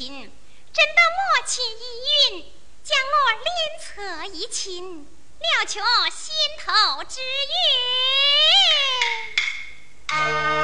真的莫亲一云将我脸侧一亲了却心头之韵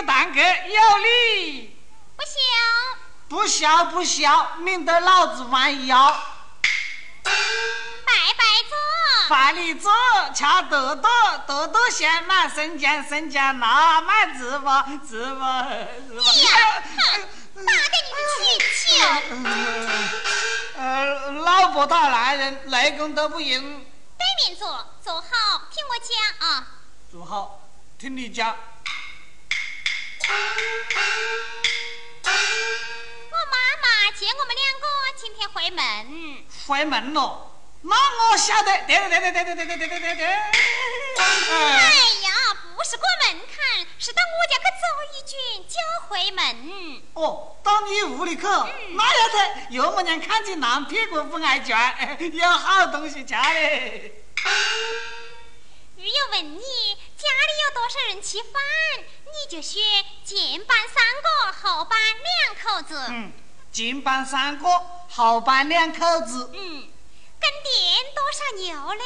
个蛋壳有礼。不孝，不孝不孝，免得老子弯腰。拜拜坐，饭里坐，掐豆豆，豆豆香，满生姜，生姜辣，满芝麻，芝麻，芝麻。呀，哼，打给你的亲戚哦。呃，老婆讨男人，内功都不赢。对面坐，坐好，听我讲啊。坐好，听你讲。我妈妈接我们两个今天回门，回门了。那我晓得，对对对对对对对对对对对。哎呀，不是过门槛，是到我家去走一圈就回门。哦，到你屋里去，那要得，岳母娘看见男屁股不挨卷，有好东西吃嘞。如有问你家里有多少人吃饭，你就说前班三个，后班两口子。嗯，前班三个，后班两口子。嗯。跟店多少牛嘞？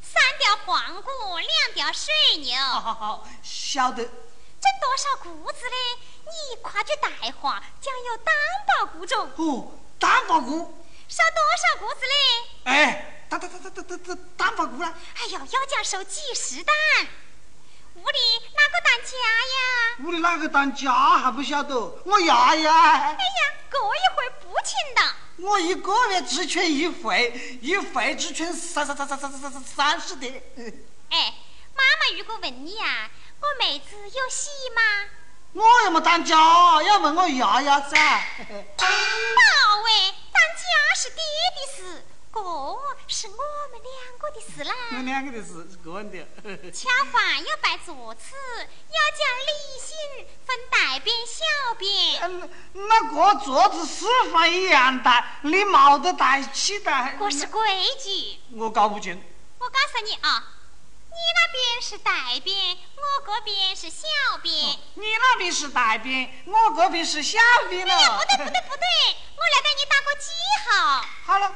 三条黄骨，两条水牛。好好好，晓得。整多少谷子嘞？你夸句大话，讲有担保谷种。哦，担保谷。收多少谷子嘞？哎，单单单单单单单单包谷啦。哎呦，要讲收几十担。屋里哪个当家呀？屋里哪个当家还不晓得？我爷爷。哎呀，过一会不请的。我一个月只存一回，一回只存三三三三三三三三十的。哎，妈妈如果问你呀，我妹子有喜吗？我又没当家，要问我爷爷噻。宝喂，当家是爹的事。这是我们两个的事啦。我们两个的事是个人的。吃饭要摆桌子，要讲礼性，分大便小便。嗯，那个桌子师傅一样大，你冇得带起的。这是规矩。我搞不清。我告诉你啊，你那边是大便，我这边是小便。你那边是大便，我这边是小便了。哎呀，不对不对不对，我来给你打个记号。好了。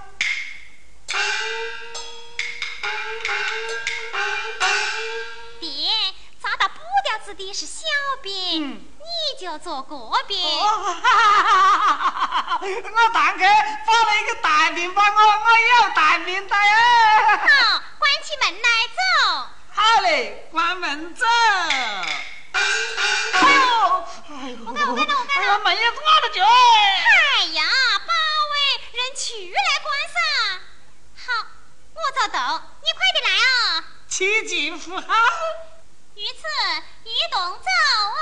爹，扎到布条子的是小兵，你就坐这边。我堂客发了一个大兵把我，我有大兵的呀。好，关起门来走。好嘞，关门走。哎呦，哎呦，我看我看我看，哎呀，门也关了就。哎呀，宝贝，人去来关上。好。我走走，你快点来啊！齐进符号。于此一动走啊！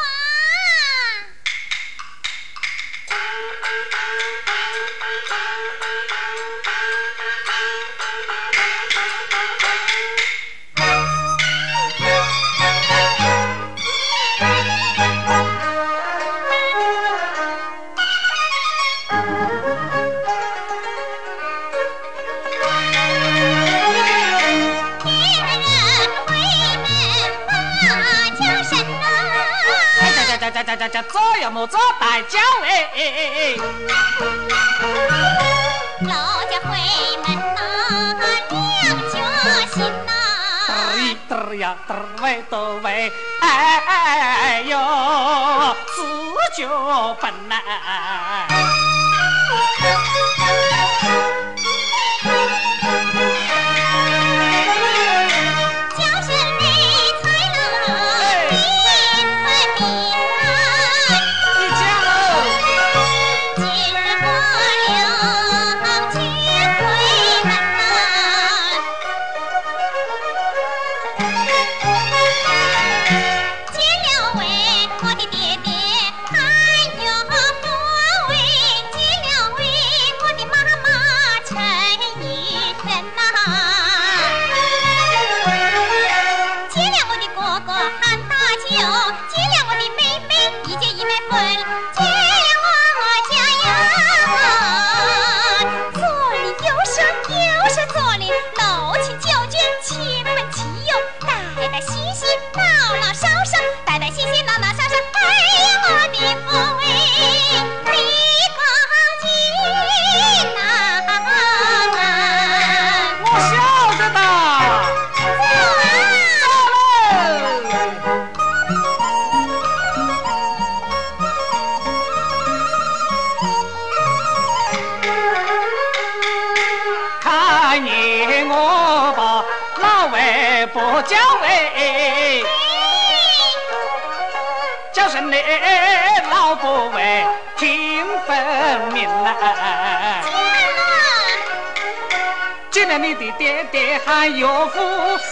不叫魏，叫声你老不为听分明啊！见了你的爹爹喊岳父，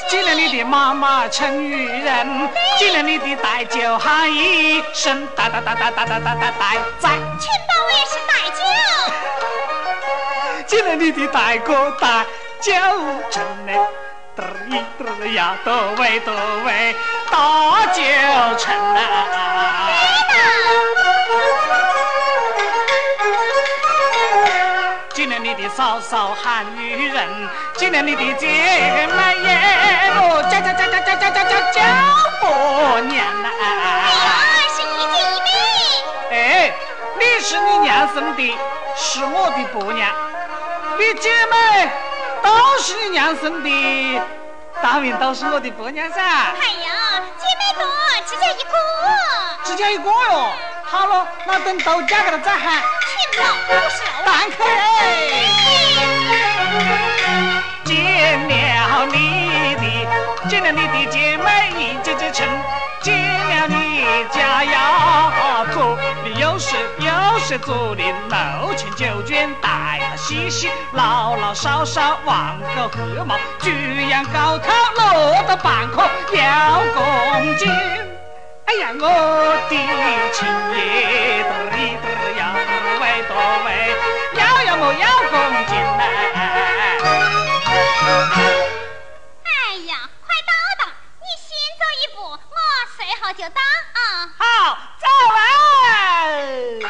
见了你的妈妈称女人，见了你的大舅喊一声大大大大大大大大大仔，全包也是大舅。见了你的大哥大舅称嘞，嘚儿一嘚儿呀，多喂多喂，大酒城啊。见了你的嫂嫂喊女人，见了你的姐妹耶，我叫叫叫叫叫叫叫叫叫婆娘呐！哎呀，是一姐一妹。哎，你是你娘生的，是我的婆娘；你姐妹都是你娘生的，当然都是我的婆娘噻。哎呀，姐妹多，只嫁一个。只嫁一个哟。好了，那等都嫁给了再喊。全老不是老蛋壳哎，见了你的，见了你的姐妹一姐姐称，见了你家丫头，你又是又是竹林六千九卷带了细细，老老少少望个和睦，举羊高头落到半颗要公斤。哎呀，我的亲爷，嘚一嘚呀，喂嘚喂，要要我要公斤呐！好就打啊。好，走来。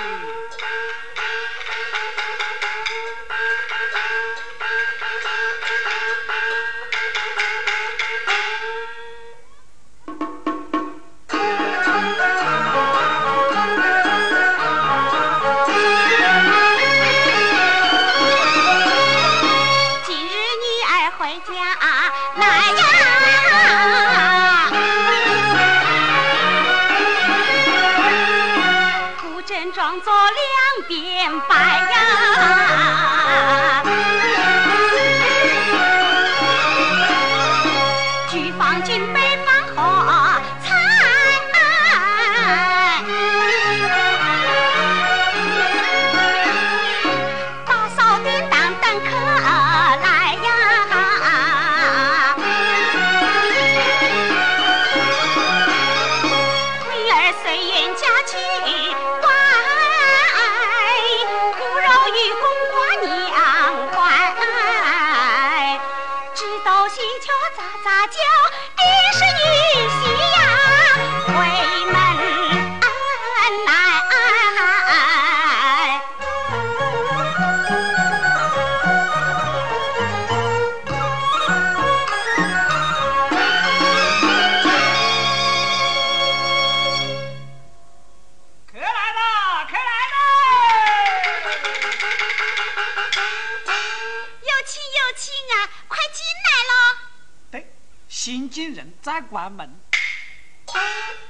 关门。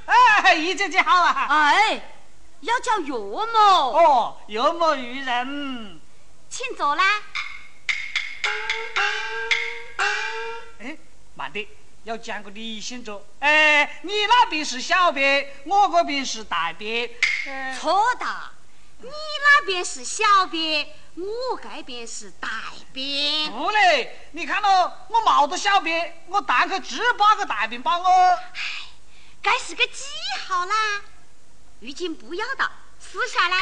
哎，姨姐姐好啊！哎，要叫岳母，哦，岳母愚人。请坐啦。哎，慢点，要讲个理性着。哎，你那边是小编，我这边是大编。呃错的，你那边是小编，我这边是大编。不嘞，你看咯，我冇得小编，我单去只把个大编帮我。该是个记号啦，如今不要的，撕下来。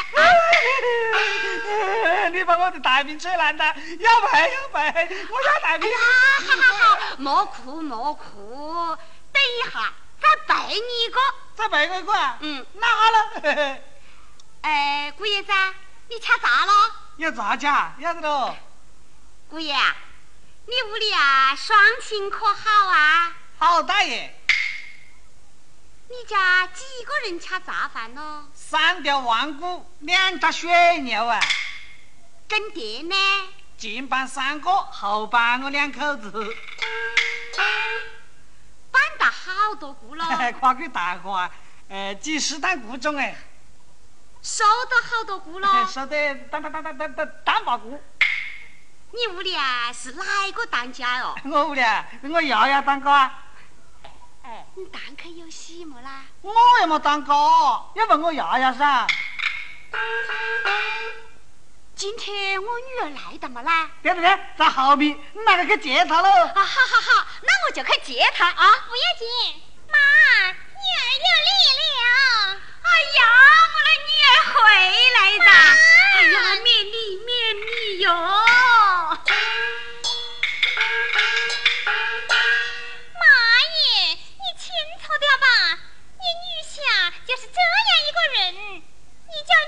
你把我的大饼扯烂了，要赔要赔，我要大兵。啊，好好好，莫哭莫哭，等一下再背你一个。再背我一个啊？嗯，那好了。哎，姑爷子，你吃啥了？要咋讲？要得喽。姑爷啊，你屋里啊双亲可好啊？好大爷，你家几个人吃杂饭咯？三条顽固，两只水牛啊，跟爹呢？前班三个，后班我两口子。办得好多谷咯，夸句大话，呃，几十担谷种哎，收到好多谷咯。收得单单单单单单单把谷。你屋里啊是哪一个当家哦？我屋里我爷爷当家，哎，你当可有喜么啦？我也没当家，要问我爷爷噻。今天我女儿来的么啦？对对对，在后面，你哪个去接她喽？啊，好好好，那我就去接她啊！不要紧，妈，女儿有礼了。哎呀，我的女儿回来了！哎呀，免礼免礼哟！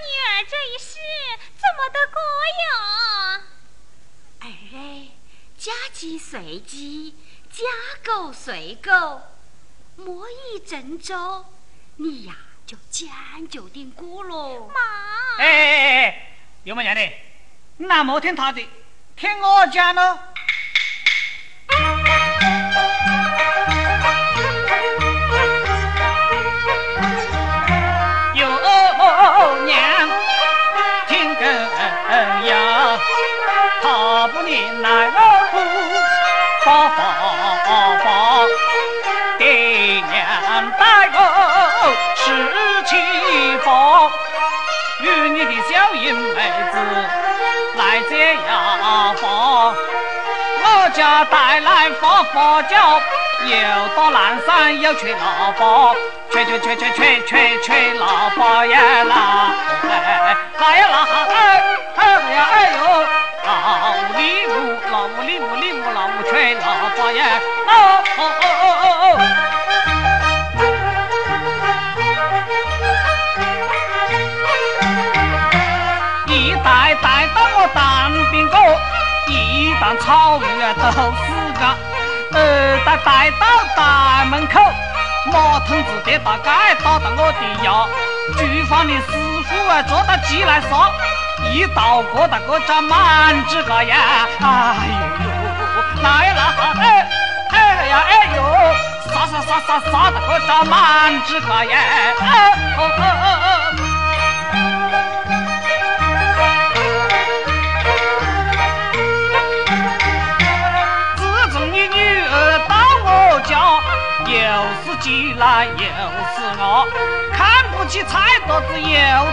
女儿这一世怎么得过哟？儿哎，嫁鸡随鸡，嫁狗随狗，莫以郑州，你呀就将就点过喽。妈，哎哎哎哎，有么娘的？你哪莫听他的，听我讲喽。他不念来不发发发，爹娘带我十七八，与你的小英妹子来接呀发。我家带来发发脚，又到南山又吹喇叭，吹吹吹吹吹吹吹喇叭呀啦，哎啦呀啦哎哎呀哎呦，老里屋老屋里屋里屋老屋吹喇叭呀，哦哦哦哦哦哦。一代代到我当兵过，一担草鱼啊都死个，二代带到大门口，马桶子跌大盖打到我的腰，厨房的师傅啊捉到鸡来杀，一道个哒个长满指甲呀，哎哟，来来，哎哎呀，哎哟，杀杀杀杀杀哒个长满指甲呀。自从你女儿到我家，又是挤来又是闹。起菜垛子又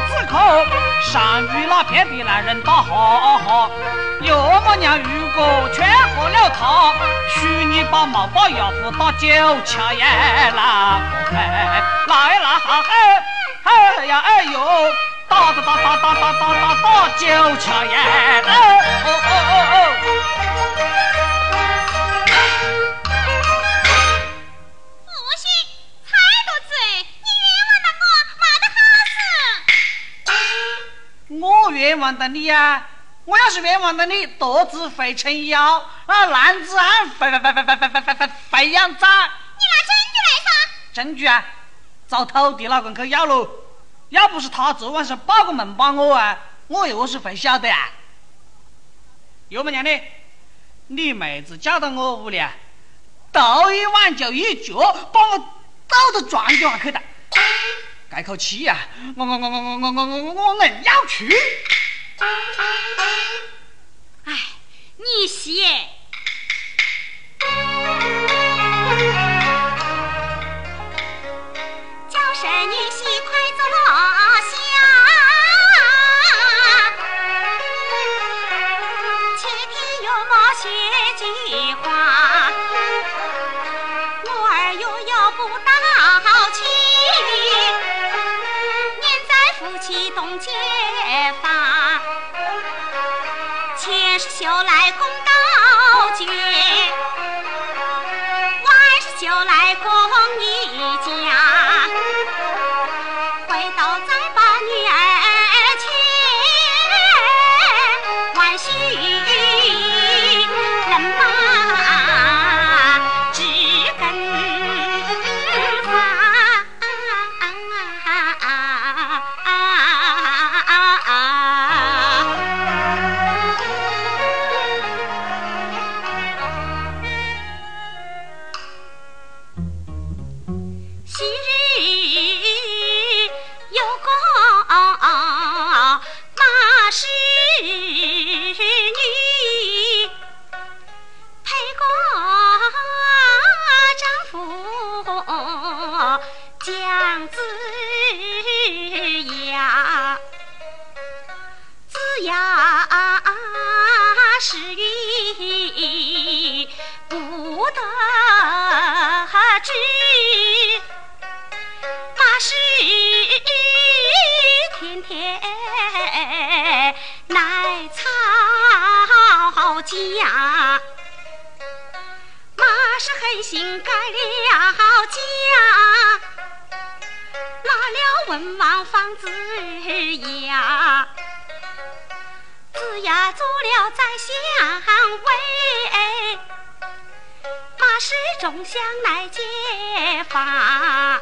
止渴，上与那边的男人打哈哈。岳母娘如果劝过了他，许你把毛把牙虎打九窍呀啦！哎，来啦哎哎呀哎呦！打打打打打打打打打九窍呀！哦哦哦哦哦！冤枉的你呀、我要是冤枉的你，肚子肥成腰，啊，男子汉肥肥肥肥肥肥肥肥肥肥样仔。你拿证据来噻！证据啊，找土地老公去要喽。要不是他昨晚上报个门帮我啊，我又是会晓得啊。有么娘的，你妹子嫁到我屋里啊，头一晚就一脚把我倒到床底下去了。改口气呀、我我我我我我我我我我硬要去。哎，你媳，叫声女婿快坐呀，子呀做了宰相位，马氏众相来接访，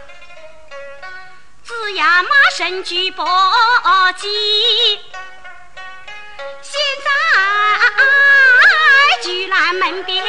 子呀马身举伯姬，现在居兰门边。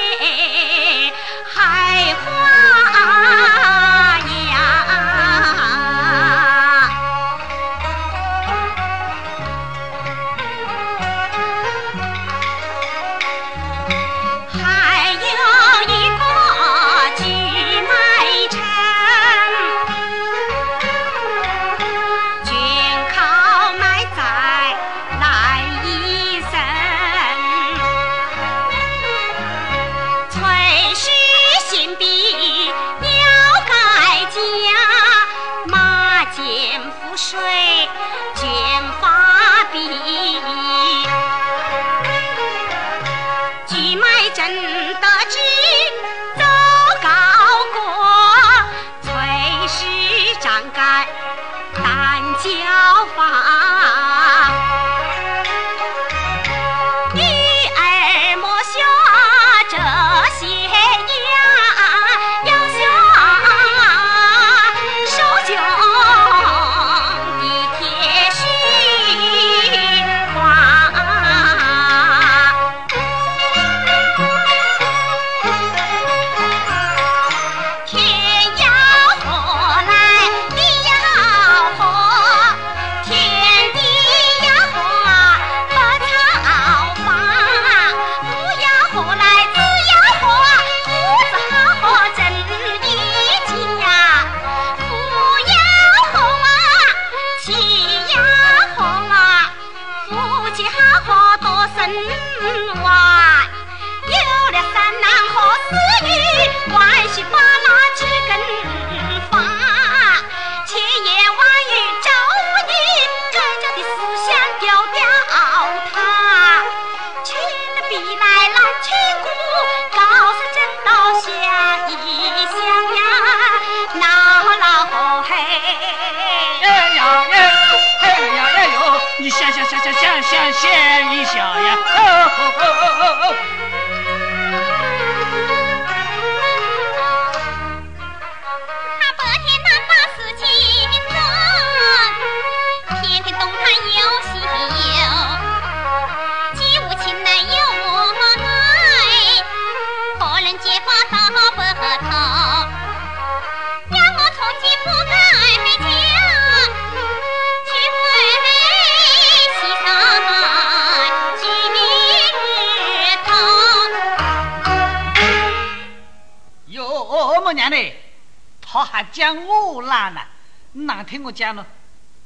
讲我懒呐，你啷个听我讲了？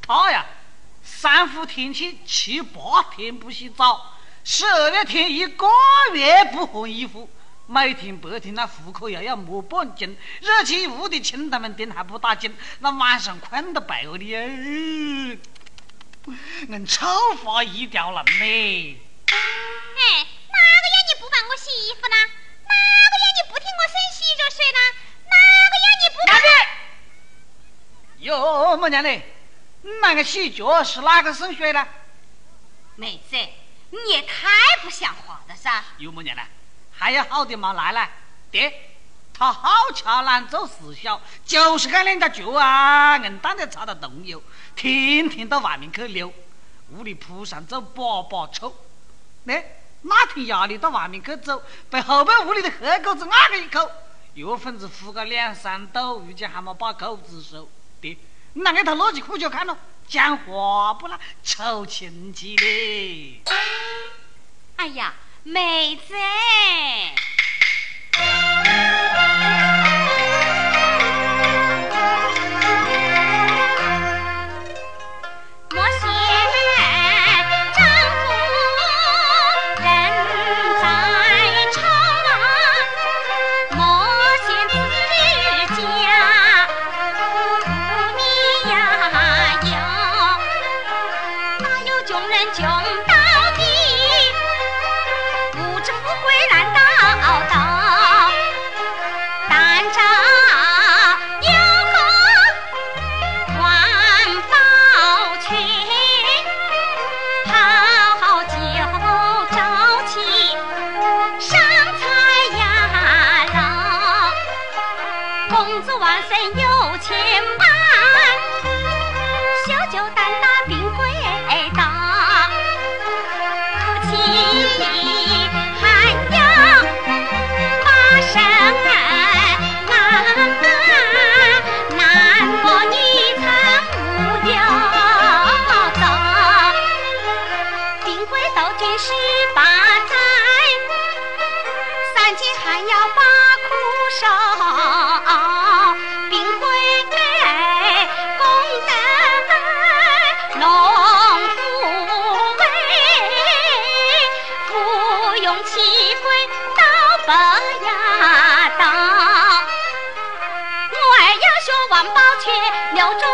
他呀，三伏天气七八天不洗澡，十二月天一个月不换衣服，每天白天那户口要要摸半斤，热气屋的亲他们丁还不打紧，那晚上困得被窝里，俺丑发一条龙嘞。哎，哪个要你不帮我洗衣服呢？哪个要你不听我声洗热水呢？哪个要你不？哟，母娘嘞，你那个洗脚是哪个省水呢？妹子，你也太不像话了噻！有，母娘嘞，还有好的嘛，来来，爹，他好巧懒做事小，就是干两家脚啊，硬当的插到洞油，天天到外面去溜，屋里铺上走粑粑臭。那哪天夜里到外面去走，被后背屋里的黑狗子咬了一口，药粉子敷个两三斗，如今还没把口子收。你拿给他拿起裤脚看了，讲话不啦，臭亲戚的。哎呀，妹子。穷人穷，留着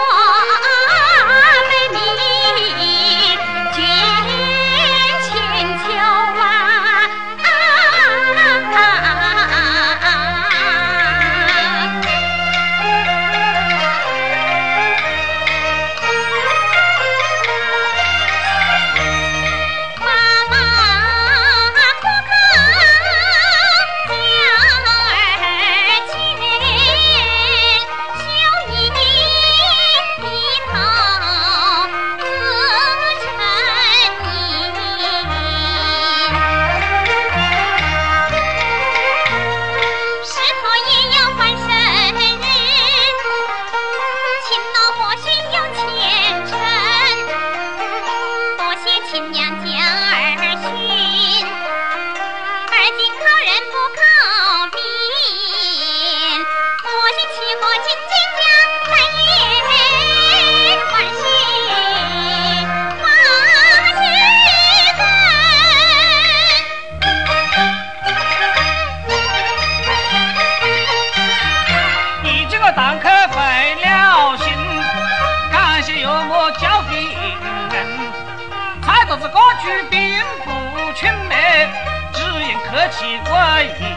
因客气过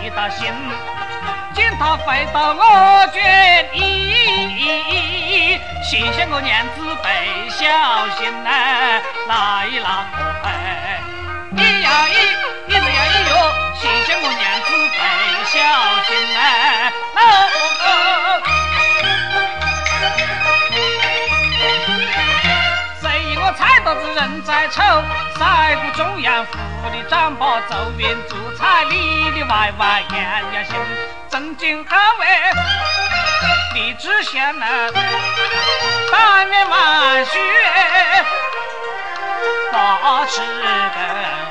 一大心。见他回到我卷衣，谢谢我娘子被小心呐，来啦哎，一呀一，一这呀一哟，谢谢我娘子被小心呐，哦。谁以我菜垛子人在丑，赛过中央我的长把周边做菜里里外外样样行，正经他为荔枝香啊，但愿满血把持根。